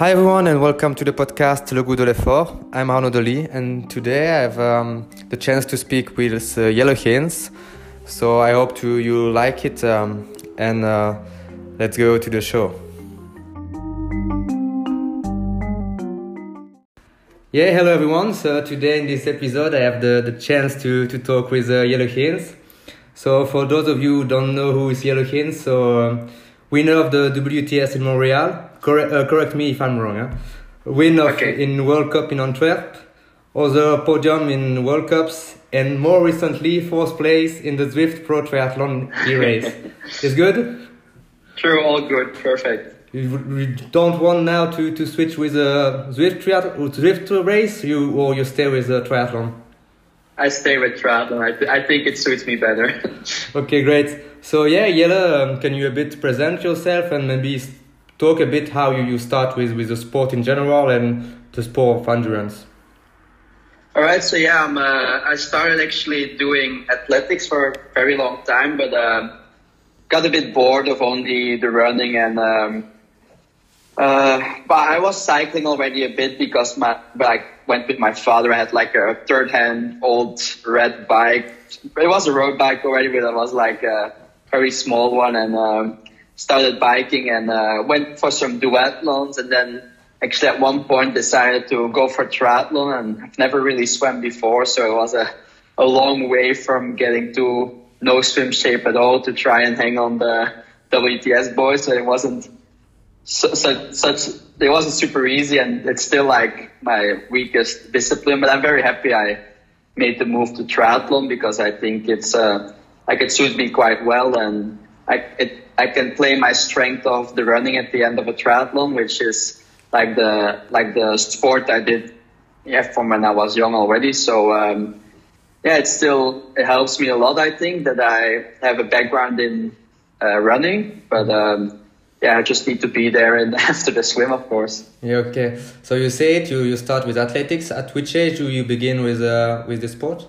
Hi everyone and welcome to the podcast Le Goût de l'Effort. I'm Arnaud Delis and today I have um, the chance to speak with uh, Jelle Geens. So I hope to you like it um, and uh, let's go to the show. Yeah, hello everyone. So today in this episode, I have the, the chance to, to talk with uh, Jelle Geens. So for those of you who don't know who is Jelle Geens, so um, winner of the WTS in Montreal. Correct, uh, correct me if I'm wrong. Huh? Winner Okay. in World Cup in Antwerp, other podium in World Cups, and more recently fourth place in the Zwift Pro Triathlon e-race. is good. True, all good, perfect. You, you don't want now to, to switch with a Zwift triath- Zwift race, you or you stay with a triathlon. I stay with triathlon. I, th- I think it suits me better. Okay, great. So yeah, Jelle, um, can you a bit present yourself and maybe talk a bit how you, you start with, with the sport in general and the sport of endurance? all right, so yeah, I'm, uh, I started actually doing athletics for a very long time, but um got a bit bored of only the running and. Um, uh, but I was cycling already a bit because my, I went with my father. I had like a third-hand old red bike. It was a road bike already, but it was like a very small one, and um, started biking and uh, went for some duathlons, and then actually at one point decided to go for triathlon. And I've never really swam before, so it was a a long way from getting to no swim shape at all to try and hang on the WTS boys. So it wasn't su- such, such it wasn't super easy and it's still like my weakest discipline but i'm very happy i made the move to triathlon because i think it's uh like it suits me quite well and i it i can play my strength of the running at the end of a triathlon which is like the like the sport i did yeah from when i was young already so um yeah it still it helps me a lot i think that i have a background in uh, running but um yeah, I just need to be there and after the swim, of course. Yeah, okay. So you say it, you, you start with athletics. At which age do you begin with uh, with the sport?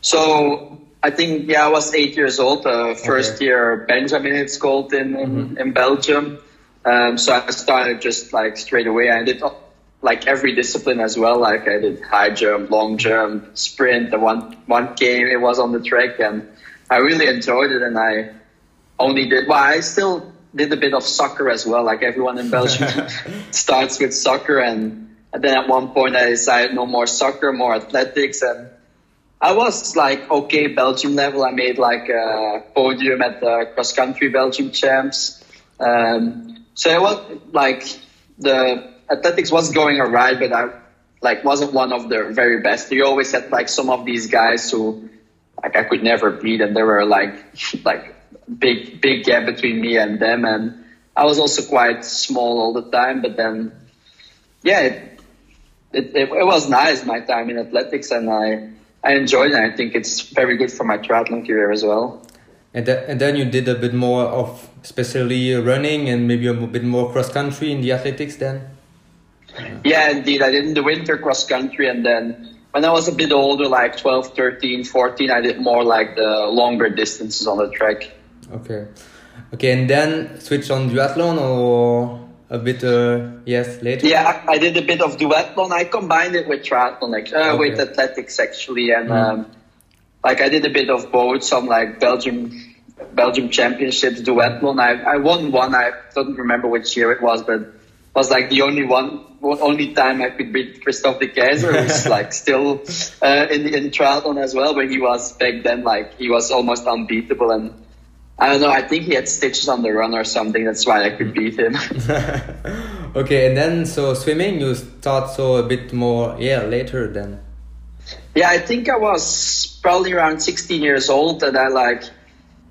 So I think yeah, I was eight years old. Uh, first Okay. year Benjamin, it's called in in, in Belgium. Um, so I started just like straight away. I did like every discipline as well. Like I did high jump, long jump, sprint. The one one game it was on the track, and I really enjoyed it. And I only did well. I still did a bit of soccer as well. Like everyone in Belgium starts with soccer, and, and then at one point I decided no more soccer, more athletics, and I was like okay Belgium level. I made like a podium at the cross country Belgium champs. Um, so it was like the athletics was going alright, but I like wasn't one of the very best. You always had like some of these guys who like I could never beat, and there were like like big big gap between me and them, and I was also quite small all the time. But then, yeah, it it, it, it was nice my time in athletics, and I I enjoyed it. I think it's very good for my triathlon career as well. And, th- and then you did a bit more of especially uh, running and maybe a bit more cross country in the athletics then? Yeah, indeed. I did in the winter cross country and then when I was a bit older, like 12, 13, 14, I did more like the longer distances on the track. Okay. Okay, and then switch on duathlon or a bit, uh, yes, later? Yeah, I did a bit of duathlon. I combined it with triathlon, like, uh, with athletics actually. And, um, like I did a bit of both, some like Belgium, Belgium championships duathlon. I, I won one. I don't remember which year it was, but it was like the only one, only time I could beat Christophe de Keyser, who's like still, uh, in, in triathlon as well, but he was back then, like, he was almost unbeatable. And I don't know, I think he had stitches on the run or something. That's why I could beat him. okay, and then so swimming, you start so a bit more, yeah, later then. Yeah, I think I was probably around 16 years old and I like,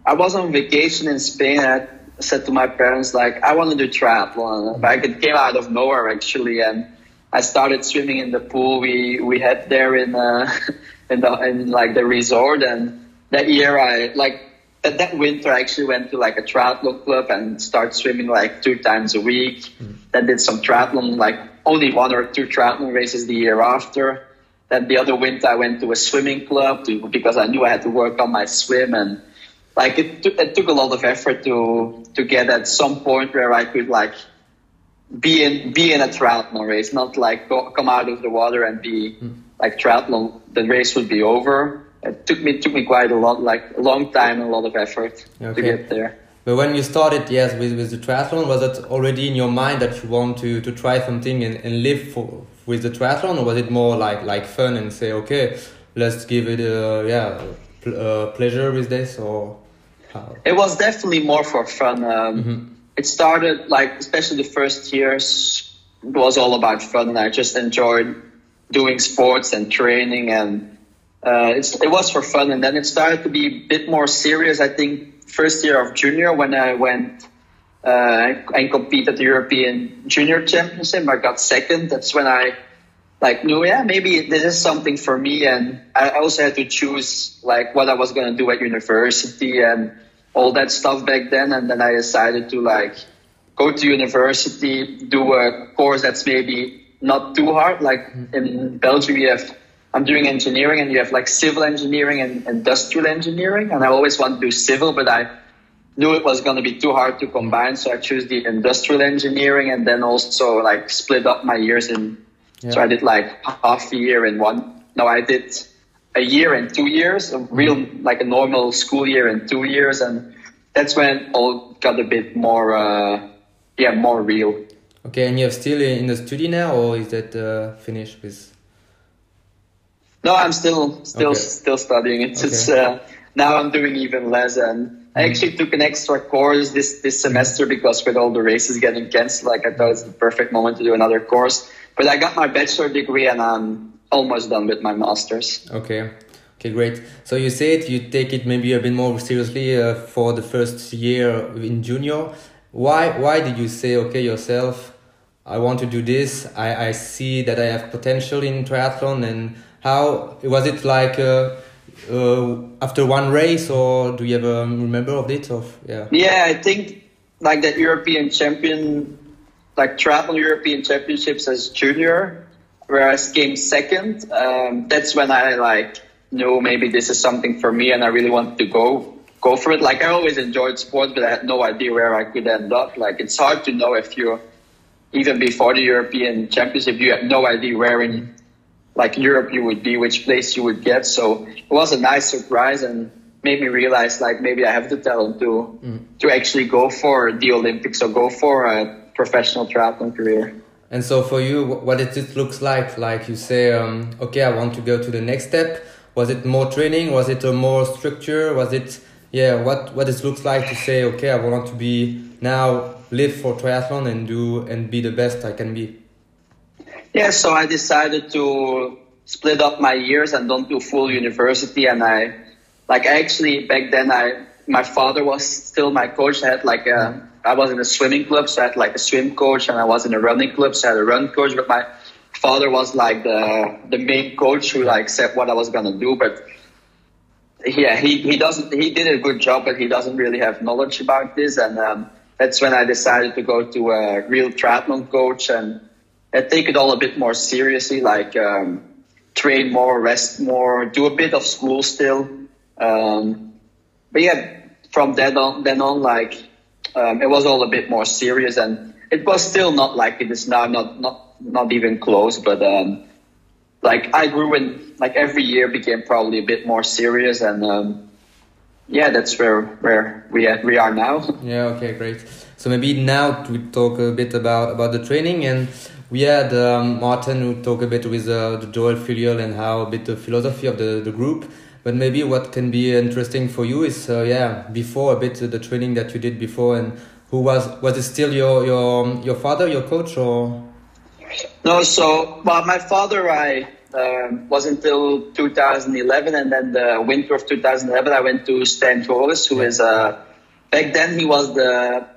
I was on vacation in Spain and I said to my parents like, I want to do triathlon. Like it came out of nowhere actually and I started swimming in the pool we, we had there in, uh, in the, in like the resort and that year I like, that, that winter I actually went to like a triathlon club and started swimming like two times a week. Then did some triathlon, like only one or two triathlon races the year after. Then the other winter I went to a swimming club to, because I knew I had to work on my swim and like it, took it took a lot of effort to to get at some point where I could like be in be in a triathlon race, not like go, come out of the water and be mm. like triathlon. The race would be over. It took me took me quite a lot, like a long time, a lot of effort okay. to get there. But when you started, yes, with, with the triathlon, was it already in your mind that you want to, to try something and, and live for, with the triathlon, or was it more like like fun and say, okay, let's give it a yeah pl- uh, pleasure with this, or how? It was definitely more for fun. Um, mm-hmm. It started like especially the first years it was all about fun, and I just enjoyed doing sports and training, and uh, it was for fun. And then it started to be a bit more serious. I think first year of junior when I went uh, and competed at the European Junior Championship. I got second. That's when I like knew, yeah, maybe this is something for me. And I also had to choose like what I was going to do at university and all that stuff back then. And then I decided to like go to university, do a course that's maybe not too hard. Like in Belgium, you have I'm doing engineering and you have like civil engineering and industrial engineering. And I always want to do civil, but I knew it was going to be too hard to combine, so I chose the industrial engineering and then also like split up my years in. Yeah. So I did like half a year in one. No, I did a year and two years, a real like a normal school year and two years, and that's when all got a bit more, uh, yeah, more real. Okay, and you're still in the study now, or is that uh, finished with? No, I'm still still okay. still studying. It's okay. just uh, now I'm doing even less and I actually took an extra course this, this semester because with all the races getting cancelled, like I thought it's the perfect moment to do another course. But I got my bachelor degree and I'm almost done with my master's. Okay. Okay, great. So you said you take it maybe a bit more seriously uh, for the first year in junior. Why why did you say okay yourself? I want to do this. I, I see that I have potential in triathlon and how was it like? Uh, uh, after one race, or do you ever remember of it? Of yeah. Yeah, I think like that European champion, like travel European championships as junior, where I came second. Um, that's when I like knew maybe this is something for me, and I really wanted to go go for it. Like I always enjoyed sports, but I had no idea where I could end up. Like it's hard to know if you even before the European Championship, you have no idea where in like Europe you would be, which place you would get. So it was a nice surprise and made me realize like maybe I have the talent to mm. to actually go for the Olympics or go for a professional triathlon career. And so for you, what did it looks like? Like you say, um, okay, I want to go to the next step. Was it more training? Was it a more structure? Was it yeah? What what it looks like to say, okay, I want to be now live for triathlon and do and be the best I can be. Yeah, so I decided to split up my years and don't do full university. And I, like, actually back then, I my father was still my coach. I had like a, I was in a swimming club, so I had like a swim coach, and I was in a running club, so I had a run coach. But my father was like the the main coach who like said what I was gonna do. But yeah, he he doesn't he did a good job, but he doesn't really have knowledge about this. And um, that's when I decided to go to a real triathlon coach and I take it all a bit more seriously, like um, train more, rest more, do a bit of school still. Um, but yeah, from then on, then on, like um, it was all a bit more serious, and it was still not like it is now, not not not even close. But um, like I grew in, like every year became probably a bit more serious, and um, yeah, that's where where we we are now. Yeah. Okay. Great. So maybe now we talk a bit about about the training and we had um, Martin who talk a bit with uh, the Joel Filliol and how a bit the philosophy of the, the group. But maybe what can be interesting for you is, uh, yeah, before a bit the training that you did before, and who was was it still your your your father, your coach, or? No, so well, my father, I um, was until 2011, and then the winter of 2011, I went to Stan Goris, who is uh, back then he was the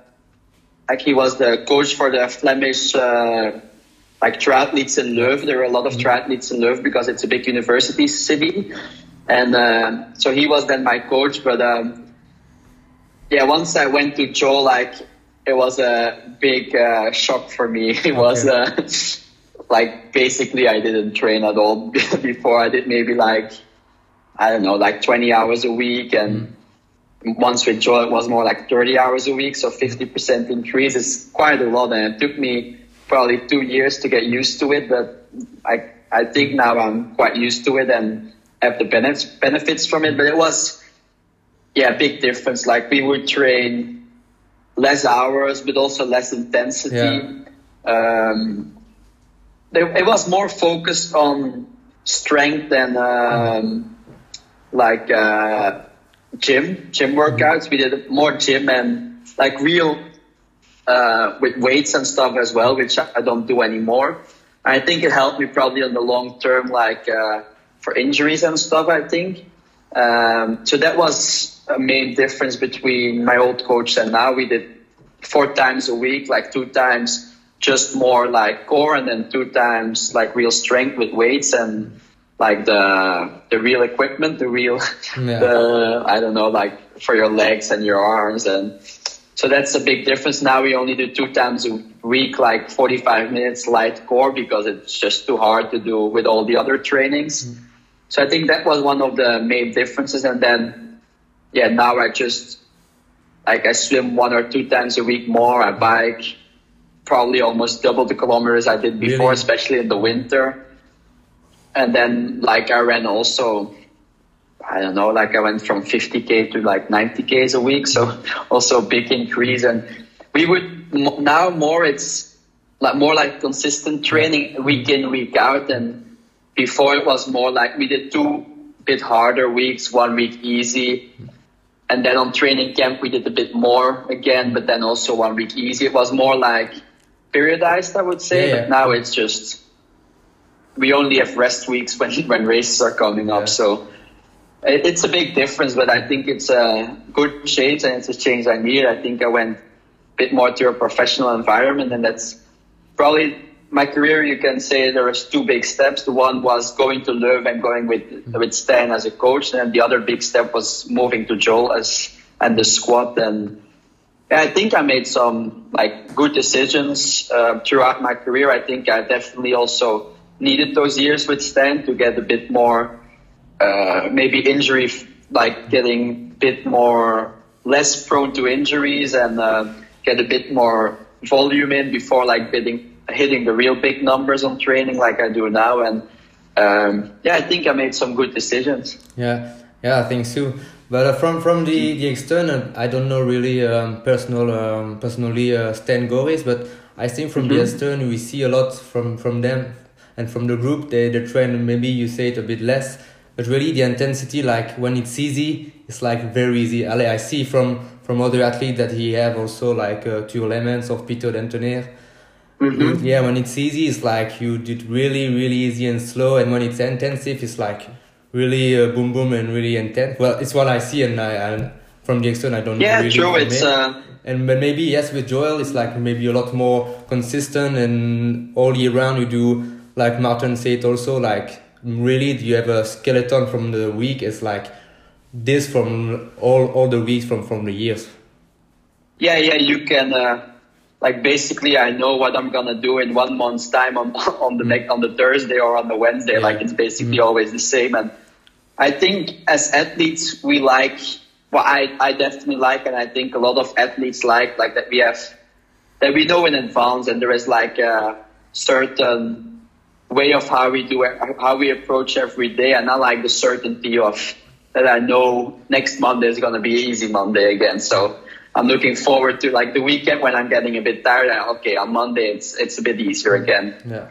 like he was the coach for the Flemish uh, like triathletes in Leuven. There were a lot of mm-hmm. triathletes in Leuven because it's a big university city. And uh, so he was then my coach. But um, yeah, once I went to Joe, like it was a big uh, shock for me. It okay. was uh, like basically I didn't train at all before. I did maybe like I don't know, like 20 hours a week and. Mm. Once with Joe, it was more like 30 hours a week, so 50% increase is quite a lot, and it took me probably two years to get used to it, but I I think now I'm quite used to it and have the benefits benefits from it. But it was yeah, big difference. Like we would train less hours, but also less intensity. Yeah. Um, there, it was more focused on strength and um, like uh, gym gym workouts. We did more gym and like real uh, with weights and stuff as well, which I don't do anymore. I think it helped me probably on the long term, like uh, for injuries and stuff. I think um, so. That was a main difference between my old coach and now. We did four times a week, like two times just more like core, and then two times like real strength with weights and like the the real equipment, the real Yeah. the I don't know, like for your legs and your arms and so that's a big difference. Now we only do two times a week, like 45 minutes light core because it's just too hard to do with all the other trainings. Mm-hmm. So I think that was one of the main differences. And then, yeah, now I just, like I swim one or two times a week more. I bike probably almost double the kilometers I did before, Really? especially in the winter. And then like I ran also I don't know, like I went from 50k to like 90k's a week, so also a big increase. And we would now more it's like more like consistent training week in week out. And before it was more like we did two bit harder weeks, one week easy, and then on training camp we did a bit more again, but then also one week easy. It was more like periodized, I would say. Yeah, yeah. But now it's just we only have rest weeks when when races are coming up, so it's a big difference, but I think it's a good change and it's a change I need. I think I went a bit more to a professional environment and that's probably my career. You can say there was two big steps. The one was going to Leuven and going with, with Stan as a coach. And the other big step was moving to Joel as, and the squad. And I think I made some like good decisions uh, throughout my career. I think I definitely also needed those years with Stan to get a bit more uh, maybe injury, like getting a bit more less prone to injuries and uh, get a bit more volume in before like hitting hitting the real big numbers on training like I do now. And um, yeah, I think I made some good decisions. Yeah, yeah, I think so. But uh, from from the, the external, I don't know really um, personal um, personally uh, Stan Goris, but I think from the external we see a lot from from them and from the group. They they train maybe you say it a bit less, but really the intensity like when it's easy, it's like very easy. Ale, I see from from other athletes that he have also like uh, two elements of Peter Dentoner. Mm-hmm. Yeah, when it's easy, it's like you did really, really easy and slow, and when it's intensive, it's like really uh, boom, boom, and really intense. Well, it's what I see, and I, and from the external, I don't Yeah, really true. It's uh, and but maybe yes, with Joel, it's like maybe a lot more consistent, and all year round you do like Martin said also like really do you have a skeleton from the week. It's like this from all all the weeks from from the years. yeah, yeah. You can uh, like basically I know what I'm gonna do in one month's time on on the next on the Thursday or on the Wednesday. Yeah. Like it's basically always the same. And I think as athletes we like well I, I definitely like and I think a lot of athletes like like that we have that we know in advance and there is like a certain way of how we do it, how we approach every day and I like the certainty of that I know next Monday is gonna be easy Monday again. So I'm looking forward to like the weekend when I'm getting a bit tired. Okay, on Monday it's it's a bit easier again. Yeah,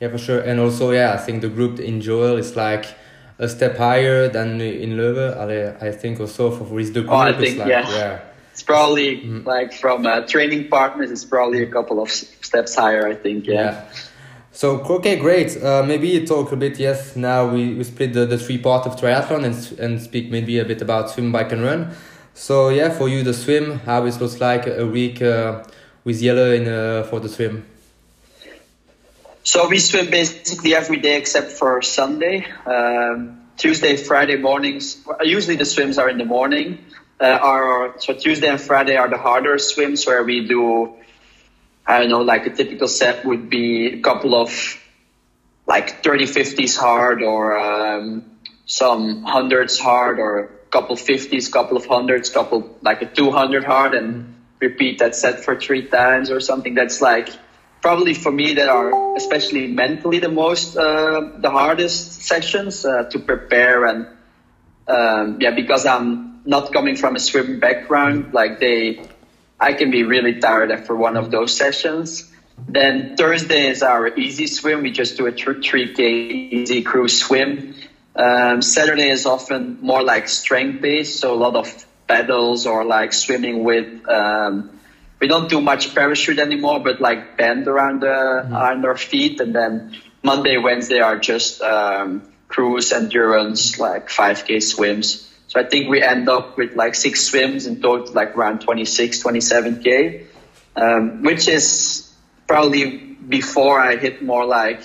yeah, for sure. And also, yeah, I think the group in Joel is like a step higher than in Leuven. I, think also for with the group, Oh, I it's think, like, yeah. yeah, It's probably like from uh, training partners. It's probably a couple of steps higher. I think. Yeah. yeah. So okay, great. Uh, maybe talk a bit. Yes, now we, we split the, the three part of triathlon and and speak maybe a bit about swim, bike, and run. So yeah, for you the swim, how it looks like a week uh, with Jelle in uh, for the swim. So we swim basically every day except for Sunday. Um, Tuesday, Friday mornings. Usually the swims are in the morning. Uh, so Tuesday and Friday are the harder swims where we do. I don't know, like a typical set would be a couple of like 30 50s hard or um, some hundreds hard or a couple 50s, couple of hundreds, couple like a 200 hard and repeat that set for three times or something. That's like probably for me that are especially mentally the most uh, the hardest sessions uh, to prepare and um, yeah because I'm not coming from a swim background like they I can be really tired after one of those sessions. Then Thursday is our easy swim. We just do a 3K easy crew swim. Um, Saturday is often more like strength based, so a lot of paddles or like swimming with. Um, we don't do much parachute anymore, but like bend around the mm-hmm. around our feet, and then Monday, Wednesday are just um, cruise endurance, like 5k swims. So I think we end up with like six swims in total, like around 26, 27k, um, which is probably before I hit more like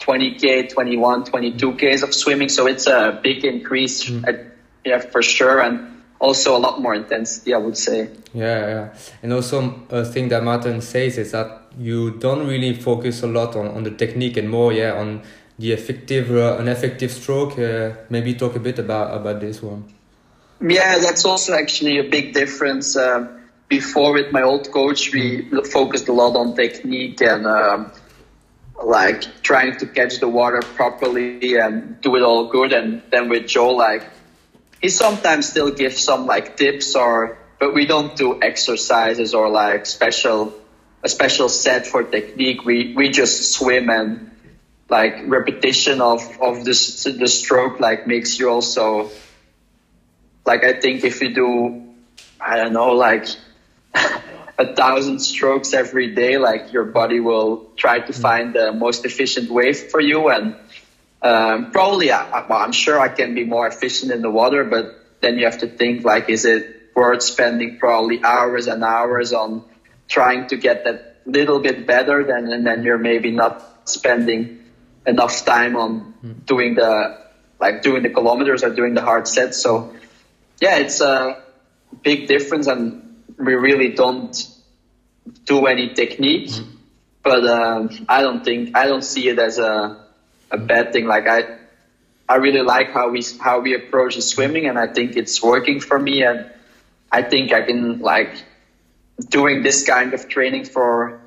20k, 21, 22k's of swimming. So it's a big increase, mm. yeah, for sure. And also a lot more intensity, I would say. Yeah, yeah. And also a thing that Martin says is that you don't really focus a lot on, on the technique and more, yeah, on the effective, uh, an effective stroke. Uh, maybe talk a bit about, about this one. Yeah, that's also actually a big difference. Uh, before with my old coach, we focused a lot on technique and um, like trying to catch the water properly and do it all good. And then with Joe, like he sometimes still gives some like tips or but we don't do exercises or like special a special set for technique we we just swim and like repetition of of this the stroke like makes you also like i think if you do i don't know like a thousand strokes every day like your body will try to mm. find the most efficient way for you and um, probably, I, well, I'm sure I can be more efficient in the water, but then you have to think like, is it worth spending probably hours and hours on trying to get that little bit better then, and then you're maybe not spending enough time on doing the, like doing the kilometers or doing the hard sets. So yeah, it's a big difference and we really don't do any technique, but, um, I don't think, I don't see it as a, a bad thing. Like I, I really like how we how we approach the swimming, and I think it's working for me. And I think I can like doing this kind of training for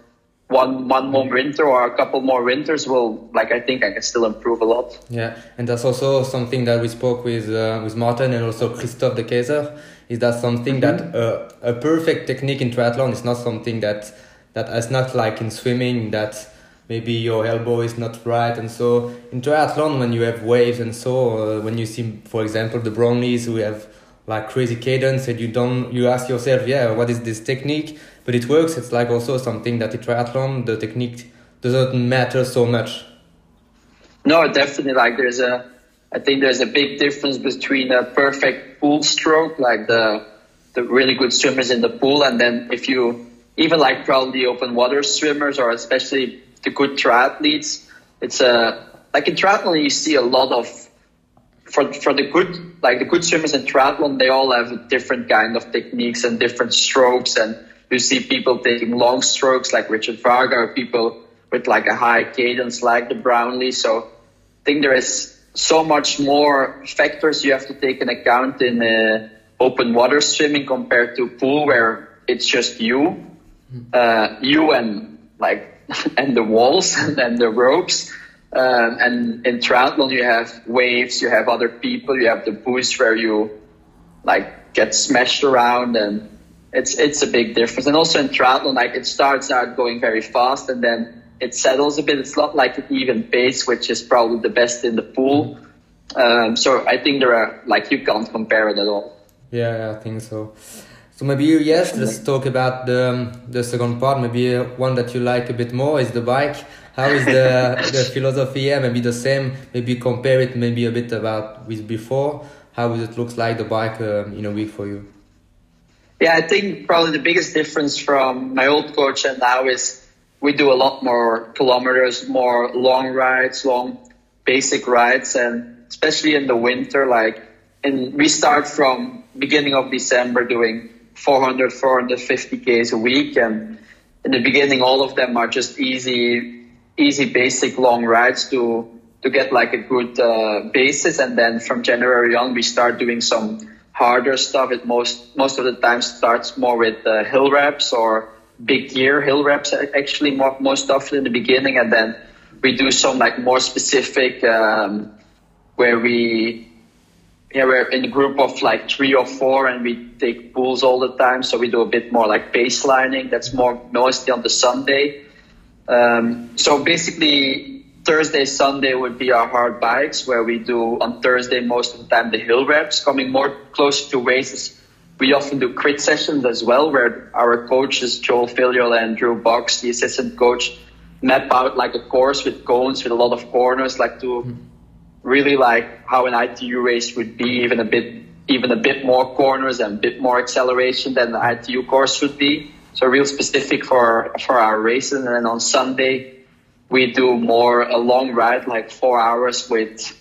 one one more winter or a couple more winters will like I think I can still improve a lot. Yeah, and that's also something that we spoke with uh, with Martin and also Christophe de Keyser. Is that something mm-hmm. that uh, a perfect technique in triathlon is not something that that is not like in swimming that maybe your elbow is not right and so in triathlon when you have waves and so uh, when you see for example the Brownlees who have like crazy cadence and you don't you ask yourself yeah what is this technique but it works it's like also something that in triathlon the technique doesn't matter so much no definitely like there's a i think there's a big difference between a perfect pool stroke like the the really good swimmers in the pool and then if you even like probably open water swimmers or especially the good triathletes. It's a like in triathlon you see a lot of for for the good like the good swimmers in triathlon they all have different kind of techniques and different strokes and you see people taking long strokes like Richard Varga or people with like a high cadence like the Brownlee. So I think there is so much more factors you have to take in account in uh, open water swimming compared to pool where it's just you, uh, you and like and the walls and the ropes. Um, and in triathlon, you have waves, you have other people, you have the boost where you like get smashed around, and it's it's a big difference. And also in triathlon, like it starts out going very fast, and then it settles a bit. It's not like an even pace, which is probably the best in the pool. Um, so I think there are like you can't compare it at all. Yeah, I think so. So maybe yes, let's talk about the the second part. Maybe one that you like a bit more is the bike. How is the the philosophy? Yeah, maybe the same. Maybe compare it maybe a bit about with before. How it looks like the bike um, in a week for you? Yeah, I think probably the biggest difference from my old coach and now is we do a lot more kilometers, more long rides, long basic rides, and especially in the winter, like, and we start from beginning of December doing 400, 450 Ks a week. And in the beginning, all of them are just easy, easy, basic long rides to, to get like a good uh, basis. And then from January on, we start doing some harder stuff. It most, most of the time starts more with uh, hill reps or big gear hill reps actually more, most often in the beginning, and then we do some like more specific um, where we yeah we're in a group of like three or four and we take pulls all the time so we do a bit more like pacelining that's more mostly on the sunday um, so basically thursday sunday would be our hard bikes where we do on thursday most of the time the hill reps coming more close to races we often do crit sessions as well where our coaches joel filliol and drew box the assistant coach map out like a course with cones with a lot of corners like to mm-hmm. really like how an ITU race would be, even a bit even a bit more corners and a bit more acceleration than the ITU course would be. So real specific for for our races. And then on Sunday we do more a long ride, like four hours with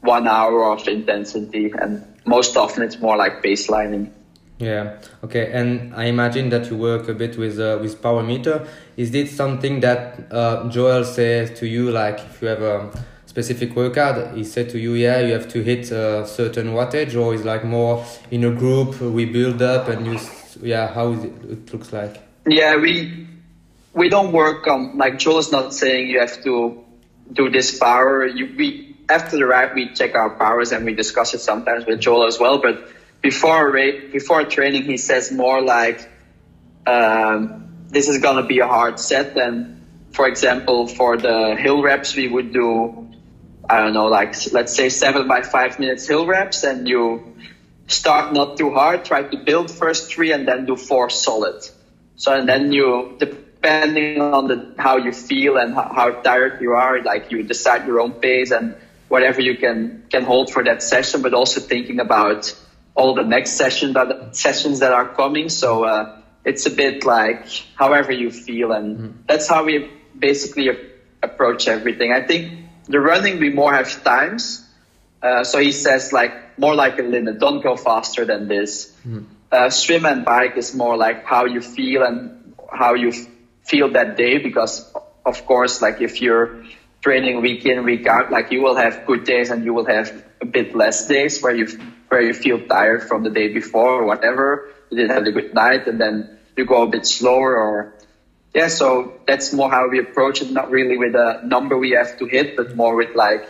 one hour of intensity, and most often it's more like pacelining. Yeah. Okay. And I imagine that you work a bit with uh, with power meter. Is this something that uh, Joel says to you, like if you have a specific workout, he said to you, yeah, you have to hit a certain wattage, or is like more in a group we build up and you, yeah, how it, it looks like? Yeah, we we don't work on like Joel is not saying you have to do this power. You, we after the ride we check our powers and we discuss it sometimes with Joel as well. But before before training, he says more like um, this is gonna be a hard set. And for example, for the hill reps, we would do I don't know, like let's say seven by five minutes hill reps, and you start not too hard, try to build first three, and then do four solid. So and then you, depending on the how you feel and how, how tired you are, like you decide your own pace and whatever you can can hold for that session, but also thinking about all the next sessions that sessions that are coming. So uh, it's a bit like however you feel, and mm-hmm. that's how we basically approach everything. I think the running we more have times. Uh, so he says like more like a limit. Don't go faster than this. Mm. Uh, swim and bike is more like how you feel and how you feel that day. Because of course, like if you're training week in week out, like you will have good days and you will have a bit less days where you where you feel tired from the day before or whatever. You didn't have a good night and then you go a bit slower or yeah, so that's more how we approach it. Not really with a number we have to hit, but more with like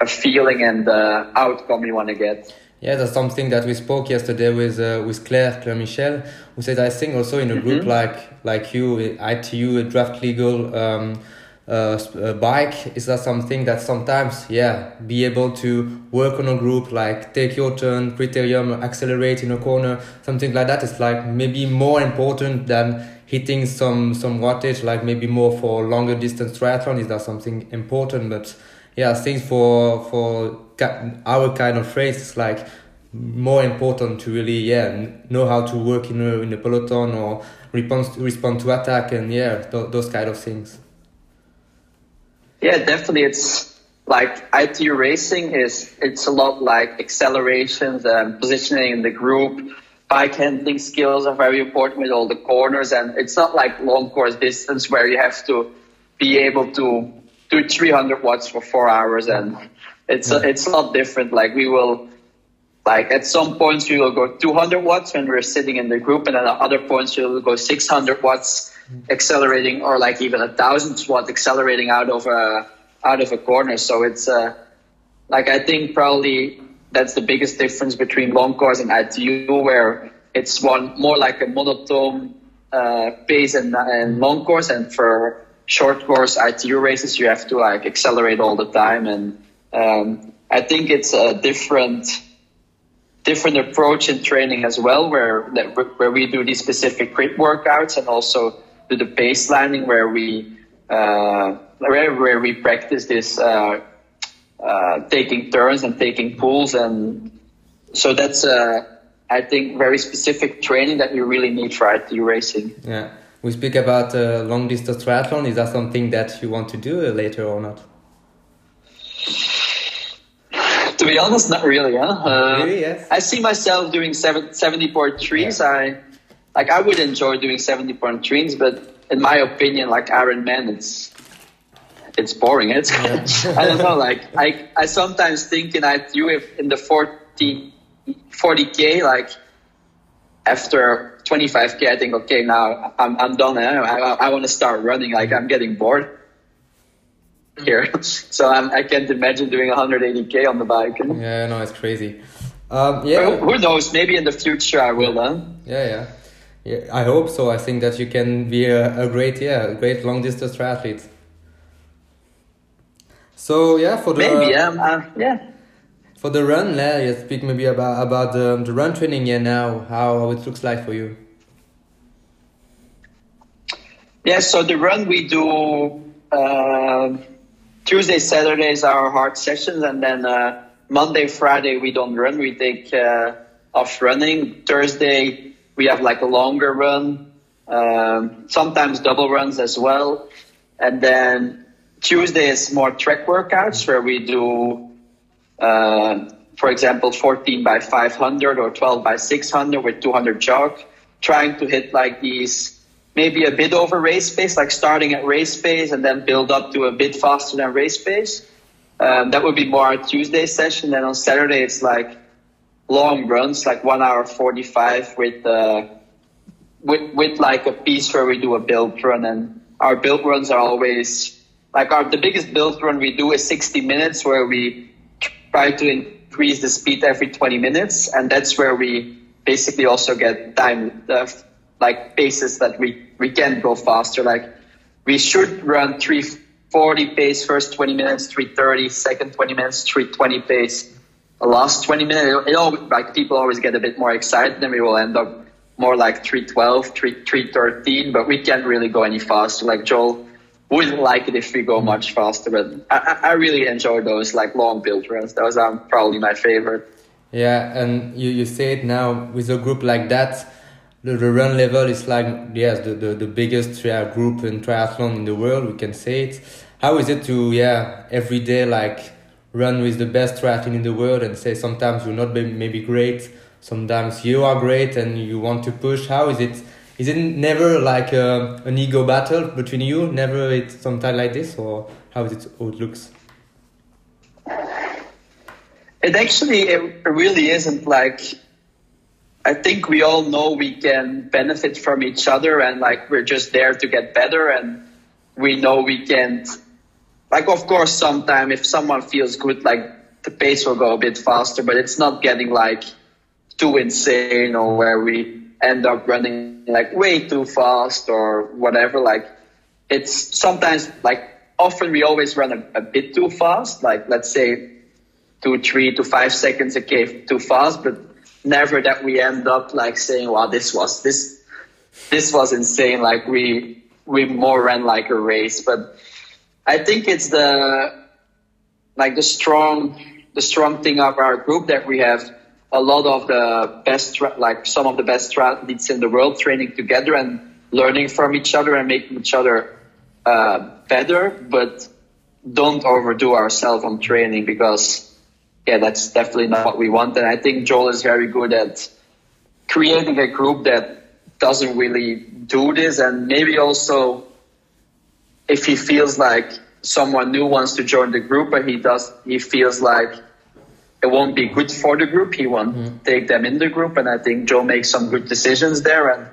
a feeling and the outcome you want to get. Yeah, that's something that we spoke yesterday with uh, with Claire Claire Michel, who said I think also in a group mm-hmm. like like you, ITU, a draft legal um, uh, uh, bike, is that something that sometimes yeah be able to work on a group like take your turn, criterium, accelerate in a corner, something like that is like maybe more important than hitting some some wattage like maybe more for longer distance triathlon is that something important but yeah things for for our kind of race is like more important to really yeah know how to work in a in a peloton or respond respond to attack and yeah th- those kind of things. Yeah definitely. It's like ITU racing is it's a lot like accelerations and positioning in the group bike handling skills are very important with all the corners and it's not like long course distance where you have to be able to do 300 watts for four hours and it's a, it's not different. Like we will like at some points we will go 200 watts when we're sitting in the group and at other points we will go 600 watts accelerating or like even a thousand watts accelerating out of a out of a corner. So it's uh like i think probably that's the biggest difference between long course and ITU, where it's one more like a monotone uh, pace and, and long course, and for short course ITU races, you have to like accelerate all the time. And um, I think it's a different different approach in training as well, where that, where we do these specific crit workouts and also do the pacelining, where we uh, where, where we practice this. Uh, uh, taking turns and taking pulls. And so that's, uh, I think, very specific training that you really need for ITU racing. Yeah. We speak about uh, long distance triathlon. Is that something that you want to do later or not? Be honest, not really. Huh? Uh, really? Yes. I see myself doing seven, 70.3s. Yeah. I like. I would enjoy doing 70.3s, but in my opinion, like Ironman, it's it's boring. It's yeah. I don't know. Like I I sometimes think in ITU if in the 40 40k like after 25k, I think, okay, now I'm, I'm done. Eh? I, I, I want to start running. Like I'm getting bored here. so I'm, I can't imagine doing 180k on the bike. Yeah, no, it's crazy. Um, yeah. Who, who, knows? Maybe in the future I will. Huh? Yeah, yeah. Yeah, I hope so. I think that you can be a, a great, yeah, a great long distance triathlete. So yeah, for the maybe um, uh, yeah. For the run, yeah, you speak maybe about about the, the run training yeah now, how it looks like for you. Yeah, so the run we do uh, Tuesday, Saturdays are hard sessions, and then uh, Monday, Friday we don't run. We take uh, off running. Thursday we have like a longer run, um, sometimes double runs as well, and then Tuesday is more track workouts where we do, uh, for example, 14 by 500 or 12 by 600 with 200 jog, trying to hit like these maybe a bit over race pace, like starting at race pace and then build up to a bit faster than race pace. Um, that would be more our Tuesday session. Then on Saturday, it's like long runs, like one hour 45 with, uh, with, with like a piece where we do a build run and our build runs are always like our the biggest build run we do is 60 minutes where we try to increase the speed every 20 minutes and that's where we basically also get time uh, like paces that we we can go faster like we should run 340 pace first 20 minutes 330 second 20 minutes 320 pace the last 20 minutes it, all like people always get a bit more excited and we will end up more like 312 3, 313 but we can't really go any faster like joel wouldn't like it if we go much faster, but I, I really enjoy those like long build runs. Those are probably my favorite. Yeah, and you, you say it now with a group like that, the, the run level is like yes the, the, the biggest yeah, group in triathlon in the world. We can say it. How is it to yeah every day like run with the best triathlete in the world and say sometimes you're not maybe great, sometimes you are great and you want to push. How is it? is it never like a, an ego battle between you? Never it's sometimes like this, or how is it? How it looks? It actually it really isn't like. I think we all know we can benefit from each other, and like we're just there to get better, and we know we can't. Like, of course, sometime if someone feels good, like the pace will go a bit faster, but it's not getting like too insane or where we end up running like way too fast or whatever. Like it's sometimes like often we always run a, a bit too fast. Like let's say two, three to five seconds a k too fast, but never that we end up like saying, "Wow, this was this this was insane." Like we we more ran like a race, but I think it's the like the strong the strong thing of our group that we have a lot of the best, like some of the best athletes in the world training together and learning from each other and making each other uh, better, but don't overdo ourselves on training because, yeah, that's definitely not what we want. And I think Joel is very good at creating a group that doesn't really do this and maybe also if he feels like someone new wants to join the group and he does, he feels like it won't be good for the group. He won't mm-hmm. take them in the group, and I think Joe makes some good decisions there. And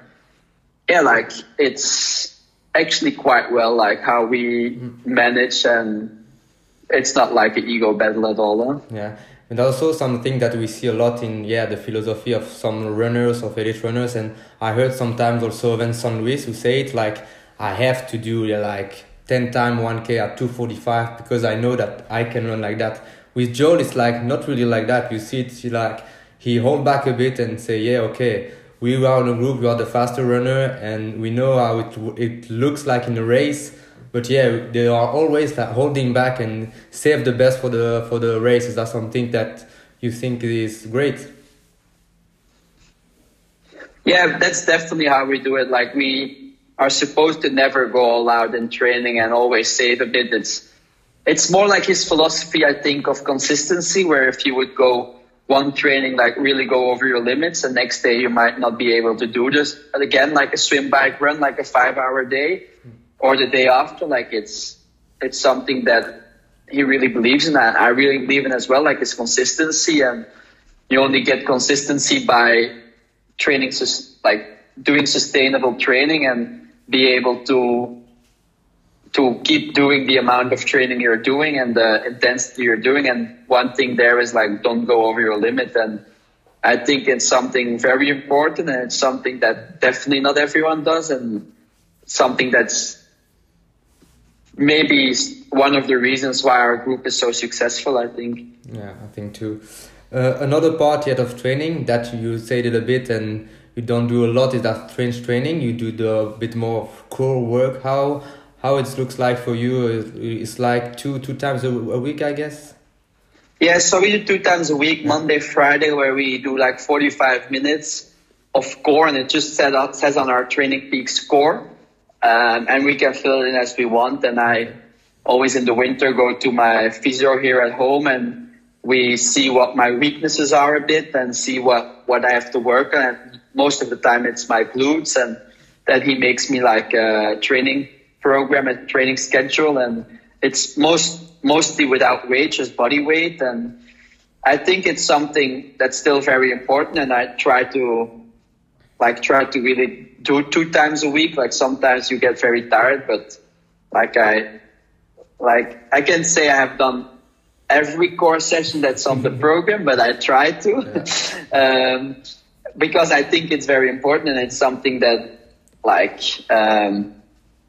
yeah, like it's actually quite well, like how we mm-hmm. manage, and it's not like an ego battle at all. Huh? Yeah. And also something that we see a lot in yeah the philosophy of some runners of elite runners and I heard sometimes also Vincent Luis who say it like I have to do like 10 time 1k at 245 because I know that I can run like that with Joel, it's like not really like that. You see it like he hold back a bit and say, yeah, okay, we are in a group, we are the faster runner, and we know how it it looks like in the race. But yeah, they are always like holding back and save the best for the for the race. Is that something that you think is great? Yeah, that's definitely how we do it. Like we are supposed to never go all out in training and always save a bit. It's it's more like his philosophy, I think, of consistency, where if you would go one training, like really go over your limits, and next day you might not be able to do this. But again, like a swim, bike, run, like a five hour day, or the day after, like it's it's something that he really believes in, and I really believe in as well. Like his consistency, and you only get consistency by training, like doing sustainable training and be able to to keep doing the amount of training you're doing and the intensity you're doing. And one thing there is like don't go over your limit. And I think it's something very important and it's something that definitely not everyone does and something that's maybe one of the reasons why our group is so successful, I think. Yeah, I think too. Uh, another part yet of training that you said it a bit and you don't do a lot is that strength training. You do the bit more of core work. How how it looks like for you? It's like two two times a, a week, I guess. Yeah, so we do two times a week, Monday, Friday, where we do like forty five minutes of core, and it just set up, says on our Training peak core, um, and we can fill it in as we want. And I always in the winter go to my physio here at home and we see what my weaknesses are a bit and see what, what I have to work on. And most of the time it's my glutes and then he makes me like a training program, a training schedule. And it's most, mostly without weight, just body weight. And I think it's something that's still very important. And I try to like try to really do two times a week. Like sometimes you get very tired, but like I, like I can say I have done every core session that's on the program, but I try to yeah. um, because I think it's very important and it's something that like um,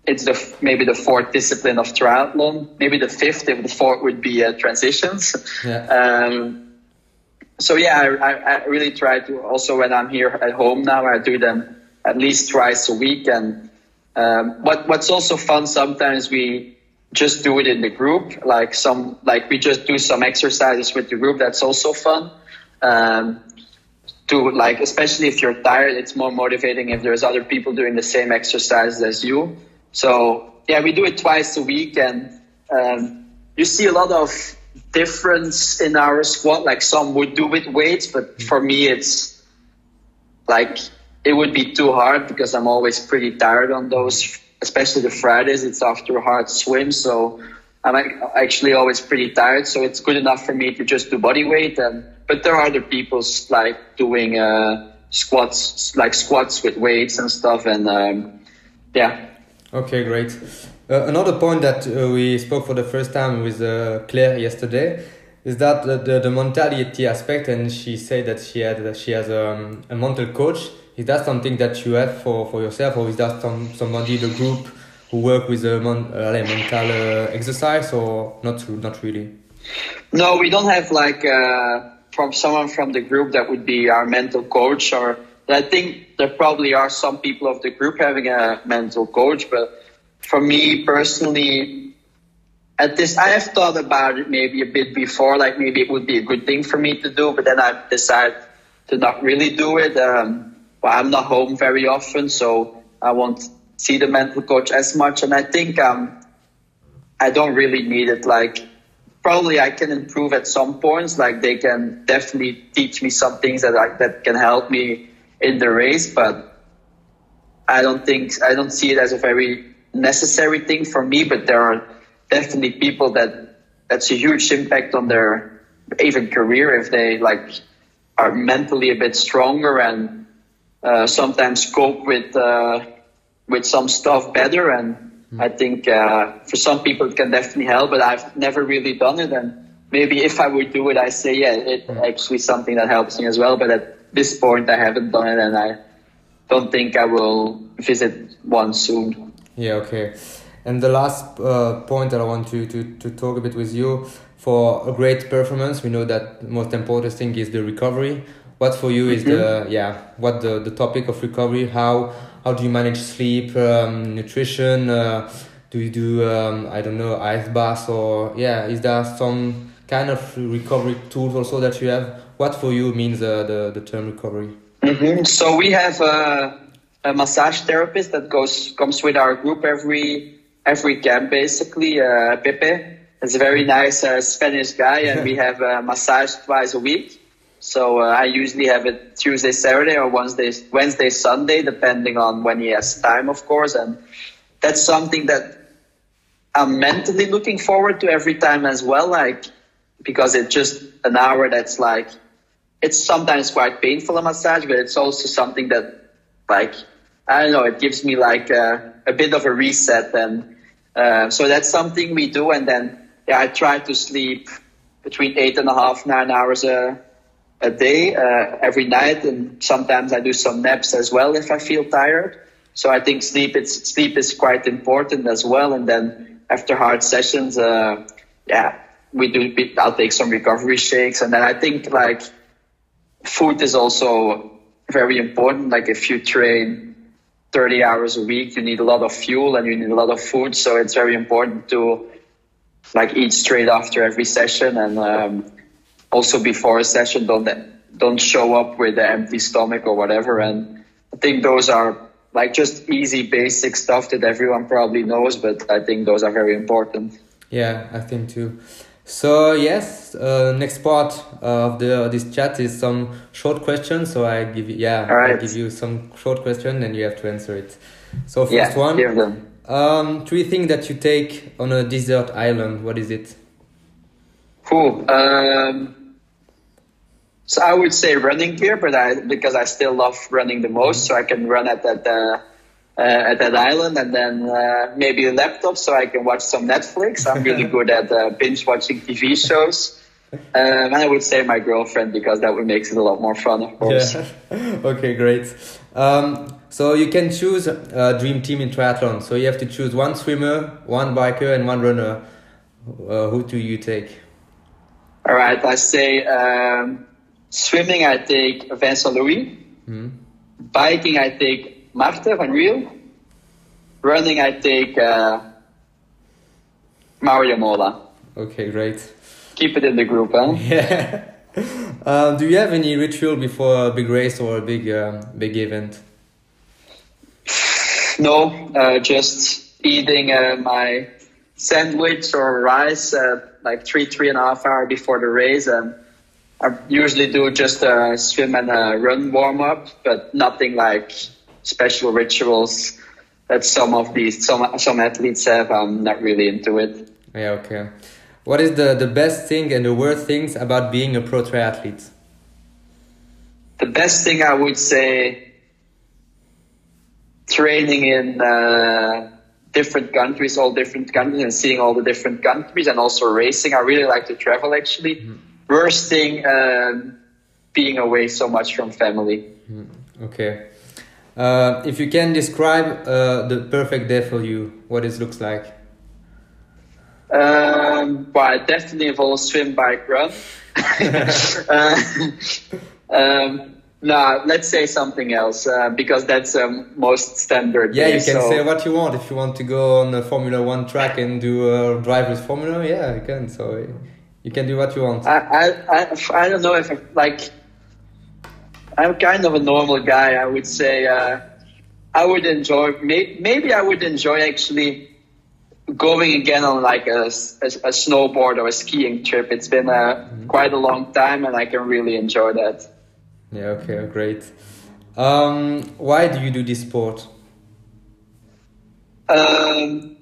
it's the maybe the fourth discipline of triathlon, maybe the fifth if the fourth would be uh, transitions. Yeah. Um, so yeah, I, I really try to also when I'm here at home now, I do them at least twice a week. And um, what what's also fun sometimes we just do it in the group. Like some, like we just do some exercises with the group. That's also fun. Um, to like, especially if you're tired, it's more motivating if there's other people doing the same exercises as you. So yeah, we do it twice a week and, um, you see a lot of difference in our squat. Like some would do with weights, but for me, it's like, it would be too hard because I'm always pretty tired on those especially the Fridays, it's after a hard swim. So I'm actually always pretty tired. So it's good enough for me to just do body weight. And, but there are other people like doing, uh, squats, like squats with weights and stuff. And, um, yeah. Okay, great. Uh, another point that uh, we spoke for the first time with uh, Claire yesterday is that the, the, mentality aspect, and she said that she had that she has um, a mental coach is that something that you have for, for yourself, or is that some, somebody in the group who work with a mon, uh, mental uh, exercise, or not? Not really. No, we don't have like from someone from the group that would be our mental coach. Or I think there probably are some people of the group having a mental coach, but for me personally, at this, I have thought about it maybe a bit before, like maybe it would be a good thing for me to do, but then I've decided to not really do it. Um, but I'm not home very often, so I won't see the mental coach as much. And I think um, I don't really need it. Like probably I can improve at some points. Like they can definitely teach me some things that I, that can help me in the race, but I don't think I don't see it as a very necessary thing for me. But there are definitely people that that's a huge impact on their even career if they like are mentally a bit stronger and uh, sometimes cope with uh, with some stuff better. And mm. I think uh, for some people it can definitely help, but I've never really done it. And maybe if I would do it, I say yeah, it's mm. actually something that helps me as well. But at this point, I haven't done it, and I don't think I will visit one soon. Yeah. Okay. And the last uh, point that I want to, to, to talk a bit with you for a great performance, we know that most important thing is the recovery what for you is mm-hmm. the yeah what the, the topic of recovery how how do you manage sleep um, nutrition uh, do you do um, i don't know ice baths or yeah is there some kind of recovery tools also that you have what for you means uh, the, the term recovery mm-hmm. so we have a, a, massage therapist that goes comes with our group every every camp basically uh, pepe is a very nice uh, spanish guy and we have a massage twice a week so uh, I usually have it Tuesday, Saturday, or Wednesday, Wednesday, Sunday, depending on when he has time, of course. And that's something that I'm mentally looking forward to every time as well. Like because it's just an hour that's like it's sometimes quite painful a massage, but it's also something that like I don't know, it gives me like a, a bit of a reset. And uh, so that's something we do. And then yeah, I try to sleep between eight and a half, nine hours a, a day uh, every night. And sometimes I do some naps as well if I feel tired. So I think sleep it's sleep is quite important as well. And then after hard sessions, uh, yeah, we do. I'll take some recovery shakes, and then I think like food is also very important. Like if you train 30 hours a week, you need a lot of fuel and you need a lot of food. So it's very important to like eat straight after every session and um, also before a session. Don't don't show up with an empty stomach or whatever. And I think those are like just easy, basic stuff that everyone probably knows, but I think those are very important. Yeah, I think too. So yes, uh, next part of the this chat is some short questions. So I give you yeah, right. I give you some short question and you have to answer it. So first yeah, one, give them. um, three things that you take on a desert island. What is it? Cool. Um, so I would say running gear, but I because I still love running the most, so I can run at that uh, uh, at that island, and then uh, maybe a laptop so I can watch some Netflix. I'm really good at uh, binge watching TV shows. Um, and I would say my girlfriend because that would make it a lot more fun, of course. Yeah. okay, great. Um, so you can choose a dream team in triathlon. So you have to choose one swimmer, one biker, and one runner. Uh, who do you take? All right, I say um, swimming. I take Vincent Luis. Hmm. Biking, I take Marten van Riel. Running, I take uh, Mario Mola. Okay, great. Keep it in the group, huh? Yeah. um, do you have any ritual before a big race or a big um, big event? No, uh, just eating uh, my sandwich or rice uh, like three, three and a half hour before the race. And I usually do just a swim and a run warm up, but nothing like special rituals that some of these some some athletes have. I'm not really into it. Yeah, okay. What is the, the best thing and the worst things about being a pro triathlete? The best thing I would say training in uh, different countries, all different countries, and seeing all the different countries, and also racing. I really like to travel. Actually, mm-hmm. worst thing um, being away so much from family. Mm-hmm. Okay. Uh, if you can describe uh, the perfect day for you, what it looks like. Um, well, it definitely involves swim, bike, run. uh, um, no, let's say something else uh, because that's um, most standard. Yeah, you can so. say what you want. If you want to go on a Formula One track and do a driver's formula, yeah, you can. So you can do what you want. I I I, I don't know if I, like I'm kind of a normal guy. I would say uh, I would enjoy. May, maybe I would enjoy actually going again on like a, a, a snowboard or a skiing trip. It's been a, mm-hmm. quite a long time, and I can really enjoy that. Yeah. Okay. Great. Um, why do you do this sport? Um,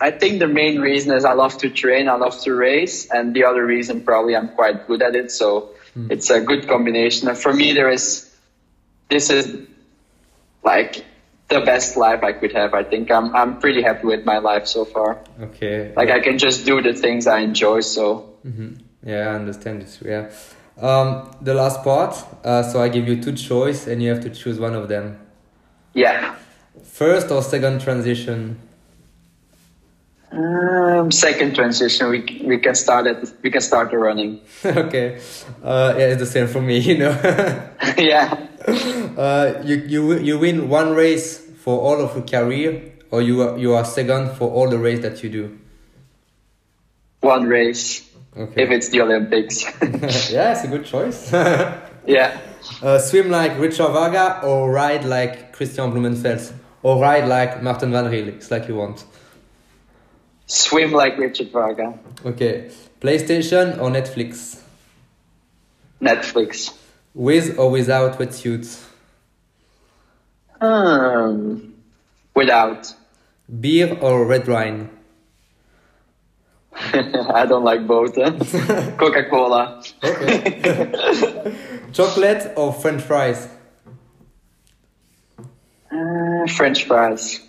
I think the main reason is I love to train, I love to race, and the other reason probably I'm quite good at it. So mm. it's a good combination. And for me, there is this is like the best life I could have. I think I'm I'm pretty happy with my life so far. Okay. Like I can just do the things I enjoy. So. Mm-hmm. Yeah, I understand this. Yeah. Um, the last part. Uh, so I give you two choice, and you have to choose one of them. Yeah. First or second transition. Um, second transition. We we can start it. We can start the running. okay. Uh, yeah, it's the same for me. You know. yeah. Uh, you you you win one race for all of your career, or you are, you are second for all the race that you do. One race. Okay. If it's the Olympics. yeah, it's a good choice. yeah. Uh, swim like Richard Varga or ride like Kristian Blummenfelt or ride like Marten Van Riel. It's like you want. Swim like Richard Varga. Okay. PlayStation or Netflix? Netflix. With or without wetsuits? Um, without. Beer or red wine? I don't like both. Coca Cola. Okay. Chocolate or French fries? Uh, French fries.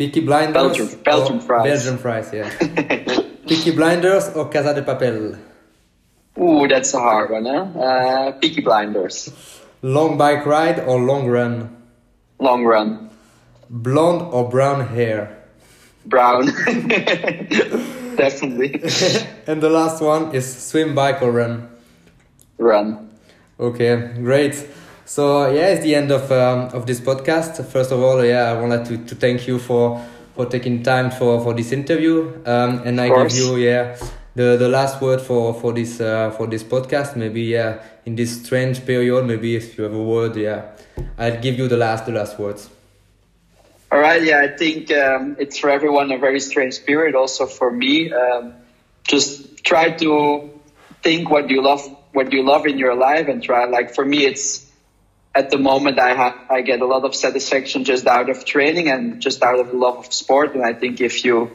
Peaky Blinders. Belgium, Belgium or- fries. Belgian fries, yeah. Peaky Blinders or Casa de Papel? Ooh, that's a hard one, huh? Uh, Peaky Blinders. Long bike ride or long run? Long run. Blonde or brown hair? Brown. Definitely. and the last one is swim, bike or run? run. Okay, great. So yeah, it's the end of um, of this podcast. First of all, yeah, I wanted to, to thank you for for taking time for, for this interview. Um, and I give you yeah the, the last word for for this uh, for this podcast. Maybe yeah in this strange period, maybe if you have a word, yeah, I'll give you the last the last words. All right, yeah, I think um, it's for everyone a very strange period. Also for me, um, just try to think what you love, what you love in your life, and try. Like for me, it's at the moment I have I get a lot of satisfaction just out of training and just out of the love of sport. And I think if you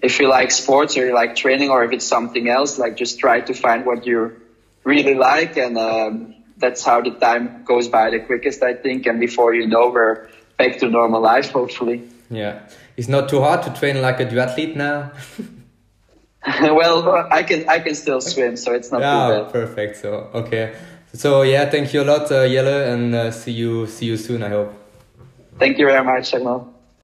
if you like sports or you like training or if it's something else, like just try to find what you really like, and um, that's how the time goes by the quickest, I think. And before you know, we're back to normal life, hopefully. Yeah, it's not too hard to train like a duathlete now. well, I can I can still swim, so it's not too bad. perfect. So okay, so yeah, thank you a lot, uh, Jelle, and uh, see you see you soon. I hope. Thank you very much, Emil.